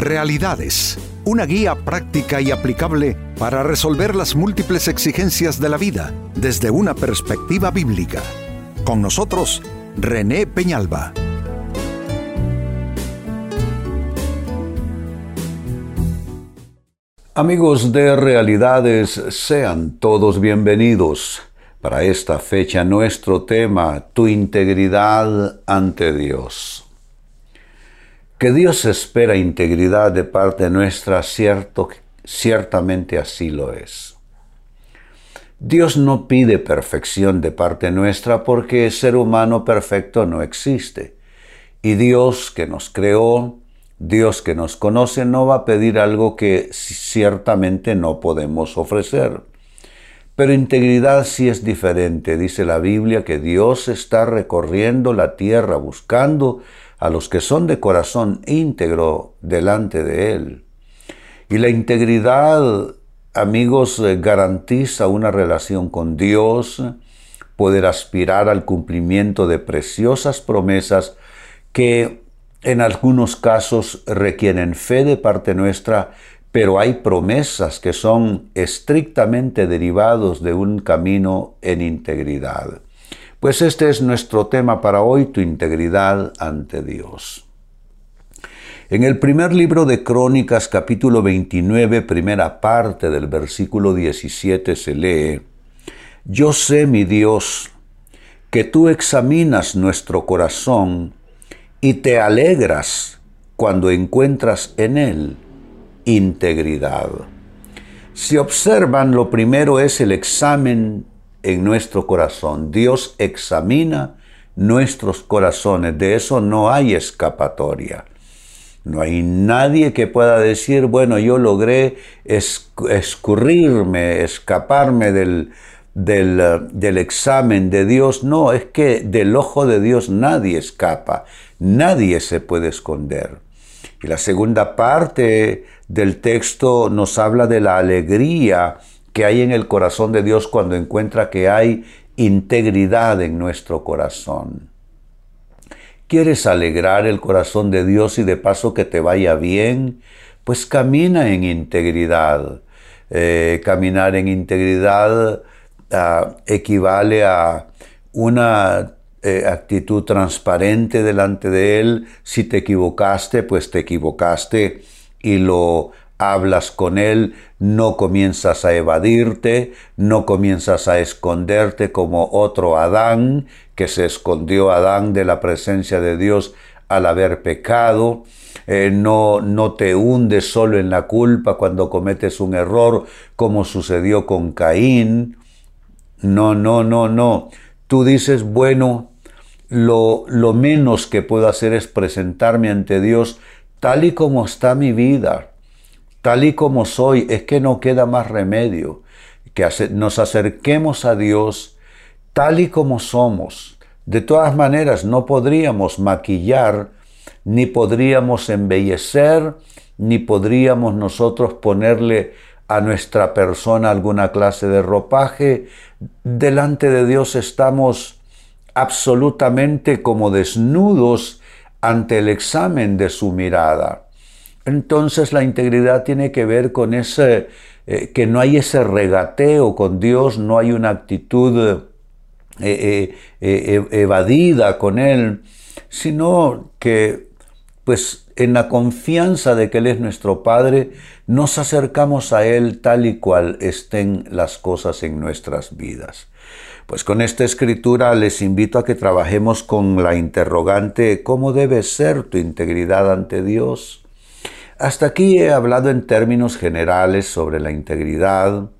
Realidades, una guía práctica y aplicable para resolver las múltiples exigencias de la vida desde una perspectiva bíblica. Con nosotros, René Peñalba. Amigos de Realidades, sean todos bienvenidos. Para esta fecha nuestro tema, tu integridad ante Dios. Que Dios espera integridad de parte nuestra, cierto, ciertamente así lo es. Dios no pide perfección de parte nuestra porque ser humano perfecto no existe. Y Dios que nos creó, Dios que nos conoce, no va a pedir algo que ciertamente no podemos ofrecer. Pero integridad sí es diferente. Dice la Biblia que Dios está recorriendo la tierra buscando a los que son de corazón íntegro delante de Él. Y la integridad, amigos, eh, garantiza una relación con Dios, poder aspirar al cumplimiento de preciosas promesas que en algunos casos requieren fe de parte nuestra, pero hay promesas que son estrictamente derivados de un camino en integridad. Pues este es nuestro tema para hoy, tu integridad ante Dios. En el primer libro de Crónicas, capítulo 29, primera parte del versículo 17 se lee, Yo sé, mi Dios, que tú examinas nuestro corazón y te alegras cuando encuentras en él integridad. Si observan, lo primero es el examen en nuestro corazón. Dios examina nuestros corazones. De eso no hay escapatoria. No hay nadie que pueda decir, bueno, yo logré escurrirme, escaparme del, del, del, examen de Dios. No, es que del ojo de Dios nadie escapa, nadie se puede esconder. Y la segunda parte del texto nos habla de la alegría que hay en el corazón de Dios cuando encuentra que hay integridad en nuestro corazón. ¿Quieres alegrar el corazón de Dios y de paso que te vaya bien? Pues camina en integridad. Eh, caminar en integridad ah, equivale a una eh, actitud transparente delante de Él. Si te equivocaste, pues te equivocaste y lo hablas con Él, no comienzas a evadirte, no comienzas a esconderte como otro Adán, que se escondió Adán de la presencia de Dios al haber pecado, eh, no, no te hundes solo en la culpa cuando cometes un error, como sucedió con Caín. No, no, no, no. Tú dices, bueno, lo, lo menos que puedo hacer es presentarme ante Dios tal y como está mi vida tal y como soy, es que no queda más remedio que nos acerquemos a Dios tal y como somos. De todas maneras, no podríamos maquillar, ni podríamos embellecer, ni podríamos nosotros ponerle a nuestra persona alguna clase de ropaje. Delante de Dios estamos absolutamente como desnudos ante el examen de su mirada. Entonces la integridad tiene que ver con ese, eh, que no hay ese regateo con Dios, no hay una actitud eh, eh, evadida con Él, sino que pues en la confianza de que Él es nuestro Padre, nos acercamos a Él tal y cual estén las cosas en nuestras vidas. Pues con esta escritura les invito a que trabajemos con la interrogante, ¿cómo debe ser tu integridad ante Dios? Hasta aquí he hablado en términos generales sobre la integridad,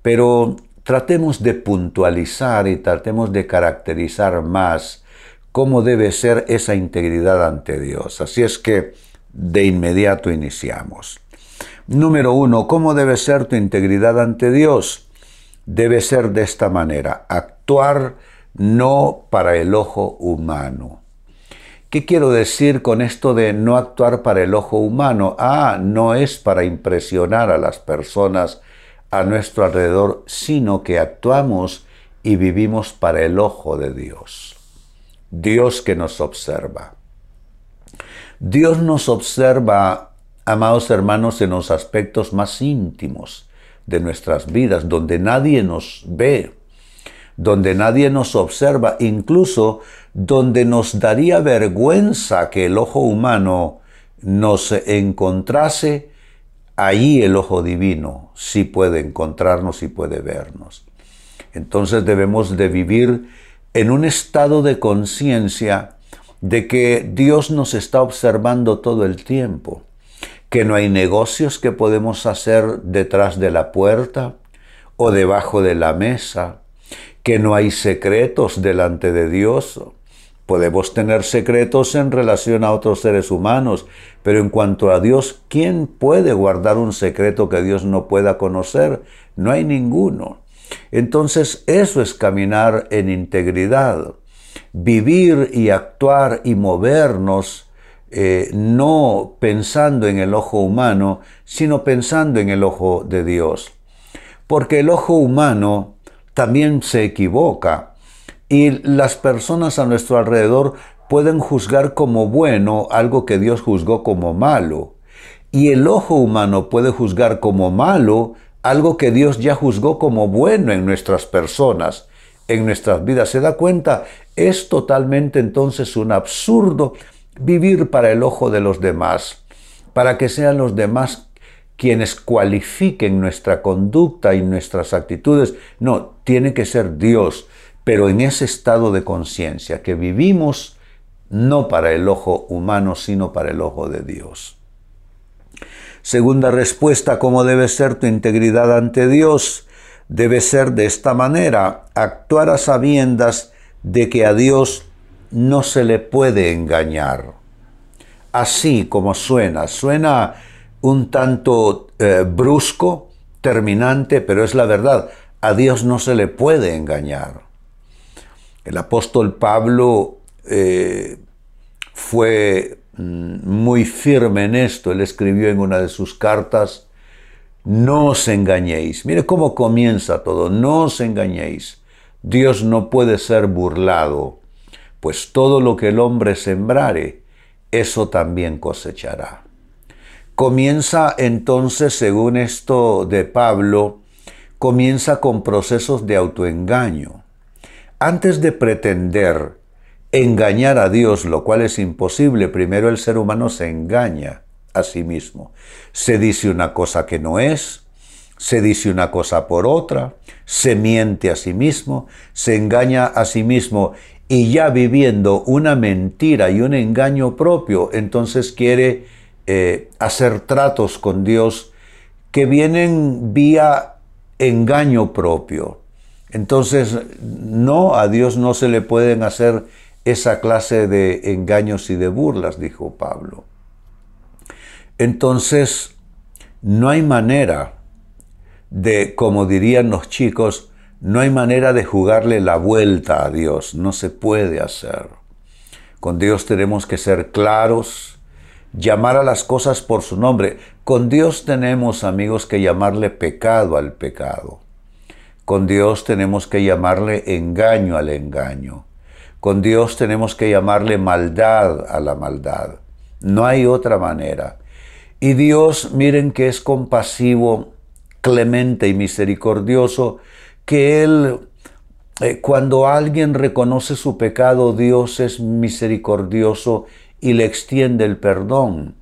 pero tratemos de puntualizar y tratemos de caracterizar más cómo debe ser esa integridad ante Dios. Así es que de inmediato iniciamos. Número uno, ¿cómo debe ser tu integridad ante Dios? Debe ser de esta manera, actuar no para el ojo humano. ¿Qué quiero decir con esto de no actuar para el ojo humano? Ah, no es para impresionar a las personas a nuestro alrededor, sino que actuamos y vivimos para el ojo de Dios. Dios que nos observa. Dios nos observa amados hermanos, en los aspectos más íntimos de nuestras vidas, donde nadie nos ve, donde nadie nos observa, incluso donde nos daría vergüenza que el ojo humano nos encontrase, allí el ojo divino sí puede encontrarnos y puede vernos. Entonces debemos de vivir en un estado de conciencia de que Dios nos está observando todo el tiempo, que no hay negocios que podemos hacer detrás de la puerta o debajo de la mesa, que no hay secretos delante de Dios. Podemos tener secretos en relación a otros seres humanos, pero en cuanto a Dios, ¿quién puede guardar un secreto que Dios no pueda conocer? No hay ninguno. Entonces eso es caminar en integridad, vivir y actuar y movernos eh, no pensando en el ojo humano, sino pensando en el ojo de Dios. Porque el ojo humano también se equivoca y las personas a nuestro alrededor pueden juzgar como bueno algo que Dios juzgó como malo. Y el ojo humano puede juzgar como malo algo que Dios ya juzgó como bueno en nuestras personas, en nuestras vidas. ¿Se da cuenta? Es totalmente entonces un absurdo vivir para el ojo de los demás, para que sean los demás quienes cualifiquen nuestra conducta y nuestras actitudes. No, tiene que ser Dios, pero en ese estado de conciencia que vivimos no para el ojo humano, sino para el ojo de Dios. Segunda respuesta, ¿cómo debe ser tu integridad ante Dios? Debe ser de esta manera, actuar a sabiendas de que a Dios no se le puede engañar. Así como suena, suena un tanto eh, brusco, terminante, pero es la verdad. A Dios no se le puede engañar. El apóstol Pablo eh, fue mm, muy firme en esto. Él escribió en una de sus cartas, no os engañéis. Mire cómo comienza todo, no os engañéis. Dios no puede ser burlado, pues todo lo que el hombre sembrare, eso también cosechará. Comienza entonces, según esto de Pablo, comienza con procesos de autoengaño. Antes de pretender engañar a Dios, lo cual es imposible, primero el ser humano se engaña a sí mismo. Se dice una cosa que no es, se dice una cosa por otra, se miente a sí mismo, se engaña a sí mismo y ya viviendo una mentira y un engaño propio, entonces quiere eh, hacer tratos con Dios que vienen vía engaño propio. Entonces, no, a Dios no se le pueden hacer esa clase de engaños y de burlas, dijo Pablo. Entonces, no hay manera de, como dirían los chicos, no hay manera de jugarle la vuelta a Dios, no se puede hacer. Con Dios tenemos que ser claros, llamar a las cosas por su nombre. Con Dios tenemos, amigos, que llamarle pecado al pecado. Con Dios tenemos que llamarle engaño al engaño. Con Dios tenemos que llamarle maldad a la maldad. No hay otra manera. Y Dios, miren que es compasivo, clemente y misericordioso, que Él, eh, cuando alguien reconoce su pecado, Dios es misericordioso y le extiende el perdón.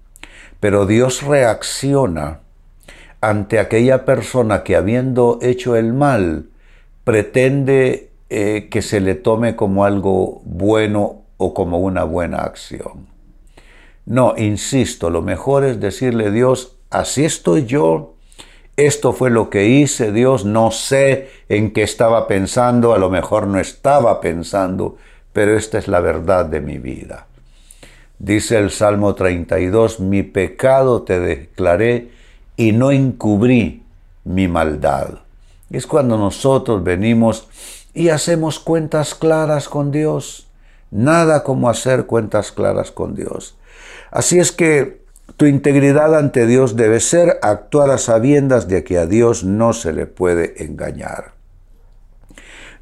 Pero Dios reacciona ante aquella persona que habiendo hecho el mal, pretende eh, que se le tome como algo bueno o como una buena acción. No, insisto, lo mejor es decirle a Dios, así estoy yo, esto fue lo que hice, Dios, no sé en qué estaba pensando, a lo mejor no estaba pensando, pero esta es la verdad de mi vida. Dice el Salmo 32, mi pecado te declaré y no encubrí mi maldad. Es cuando nosotros venimos y hacemos cuentas claras con Dios. Nada como hacer cuentas claras con Dios. Así es que tu integridad ante Dios debe ser actuar a sabiendas de que a Dios no se le puede engañar.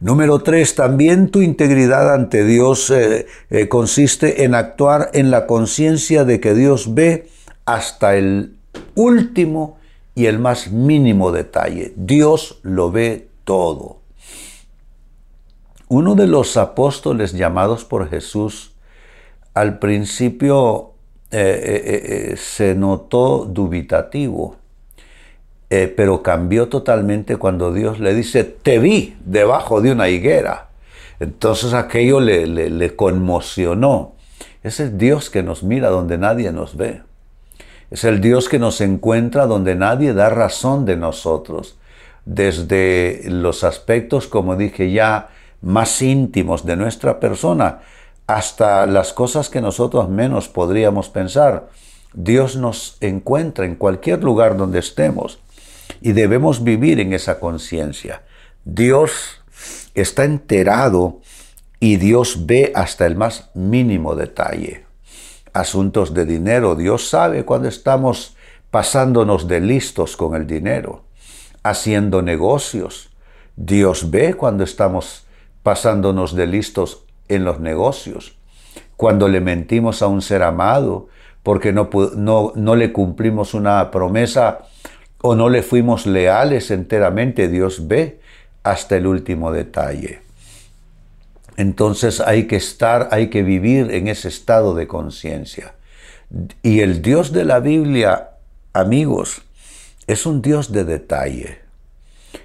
Número tres, también tu integridad ante Dios eh, eh, consiste en actuar en la conciencia de que Dios ve hasta el último y el más mínimo detalle. Dios lo ve todo. Uno de los apóstoles llamados por Jesús al principio eh, eh, eh, se notó dubitativo, pero cambió totalmente cuando Dios le dice, te vi debajo de una higuera. Entonces aquello le, le conmocionó. Es el Dios que nos mira donde nadie nos ve. Es el Dios que nos encuentra donde nadie da razón de nosotros. Desde los aspectos, como dije ya, más íntimos de nuestra persona, hasta las cosas que nosotros menos podríamos pensar. Dios nos encuentra en cualquier lugar donde estemos y debemos vivir en esa conciencia. Dios está enterado y Dios ve hasta el más mínimo detalle. Asuntos de dinero, Dios sabe cuando estamos pasándonos de listos con el dinero, haciendo negocios. Dios ve cuando estamos pasándonos de listos en los negocios, cuando le mentimos a un ser amado porque no, no, no le cumplimos una promesa o no le fuimos leales enteramente, Dios ve hasta el último detalle. Entonces hay que estar, hay que vivir en ese estado de conciencia. Y el Dios de la Biblia, amigos, es un Dios de detalle.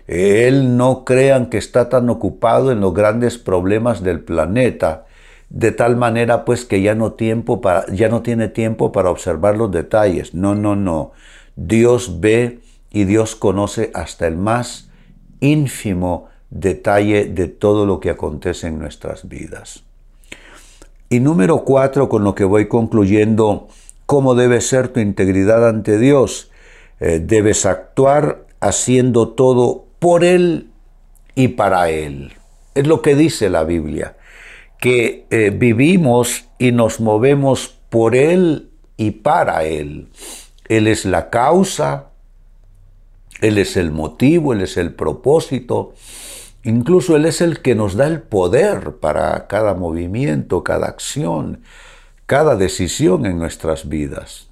Él no crean que está tan ocupado en los grandes problemas del planeta, de tal manera pues que ya no, tiempo para, ya no tiene tiempo para observar los detalles. No, no, no. Dios ve y Dios conoce hasta el más ínfimo detalle de todo lo que acontece en nuestras vidas. Y número cuatro, con lo que voy concluyendo, ¿cómo debe ser tu integridad ante Dios? Eh, debes actuar haciendo todo por Él y para Él. Es lo que dice la Biblia, que eh, vivimos y nos movemos por Él y para Él. Él es la causa, Él es el motivo, Él es el propósito. Incluso Él es el que nos da el poder para cada movimiento, cada acción, cada decisión en nuestras vidas.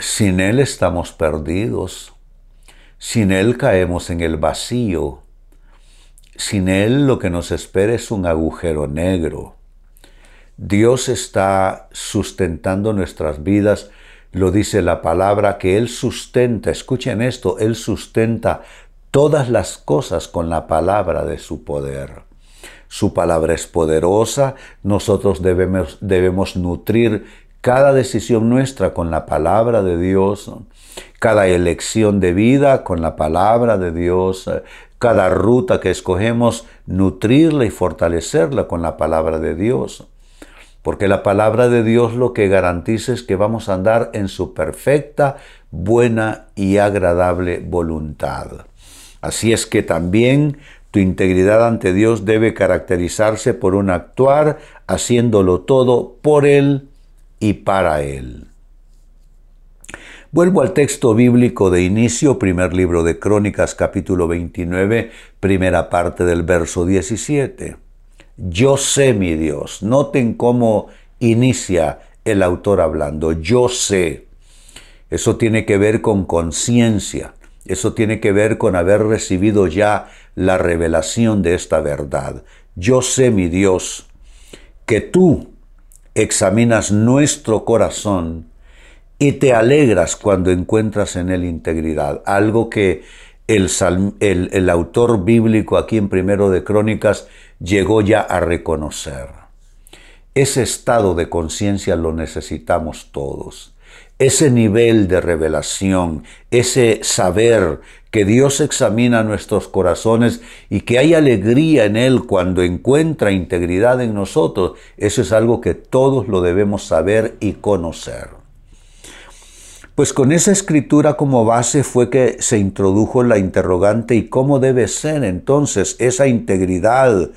Sin Él estamos perdidos. Sin Él caemos en el vacío. Sin Él lo que nos espera es un agujero negro. Dios está sustentando nuestras vidas, lo dice la palabra, que Él sustenta, escuchen esto, Él sustenta todas las cosas con la palabra de su poder. Su palabra es poderosa, nosotros debemos, nutrir cada decisión nuestra con la palabra de Dios, cada elección de vida con la palabra de Dios, cada ruta que escogemos, nutrirla y fortalecerla con la palabra de Dios. Porque la palabra de Dios lo que garantiza es que vamos a andar en su perfecta, buena y agradable voluntad. Así es que también tu integridad ante Dios debe caracterizarse por un actuar haciéndolo todo por Él y para Él. Vuelvo al texto bíblico de inicio, primer libro de Crónicas, capítulo 29, primera parte del verso 17. Yo sé, mi Dios. Noten cómo inicia el autor hablando. Yo sé. Eso tiene que ver con conciencia. Eso tiene que ver con haber recibido ya la revelación de esta verdad. Yo sé, mi Dios, que tú, examinas nuestro corazón y te alegras cuando encuentras en él integridad, algo que el, autor bíblico aquí en Primero de Crónicas llegó ya a reconocer. Ese estado de conciencia lo necesitamos todos ese nivel de revelación, ese saber que Dios examina nuestros corazones y que hay alegría en Él cuando encuentra integridad en nosotros, eso es algo que todos lo debemos saber y conocer. Pues con esa escritura como base fue que se introdujo la interrogante y cómo debe ser entonces esa integridad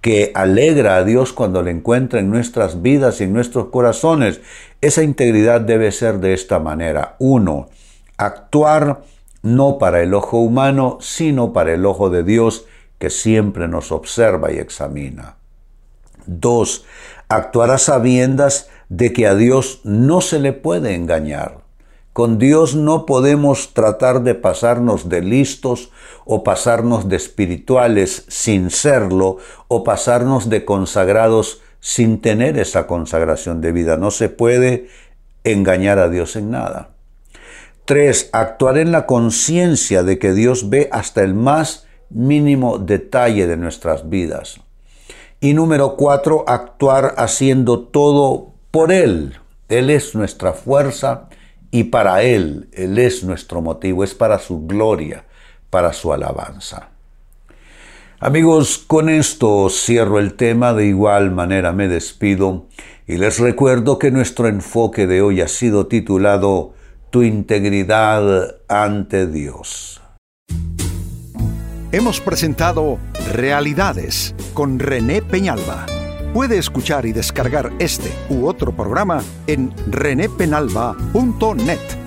que alegra a Dios cuando le encuentra en nuestras vidas y en nuestros corazones. Esa integridad debe ser de esta manera. Uno, actuar no para el ojo humano, sino para el ojo de Dios que siempre nos observa y examina. Dos, actuar a sabiendas de que a Dios no se le puede engañar. Con Dios no podemos tratar de pasarnos de listos o pasarnos de espirituales sin serlo o pasarnos de consagrados sin tener esa consagración de vida. No se puede engañar a Dios en nada. Tres, actuar en la conciencia de que Dios ve hasta el más mínimo detalle de nuestras vidas. Y número cuatro, actuar haciendo todo por Él. Él es nuestra fuerza y para Él, Él es nuestro motivo, es para su gloria, para su alabanza. Amigos, con esto cierro el tema, de igual manera me despido y les recuerdo que nuestro enfoque de hoy ha sido titulado Tu integridad ante Dios. Hemos presentado Realidades con René Peñalba. Puede escuchar y descargar este u otro programa en renépenalba.net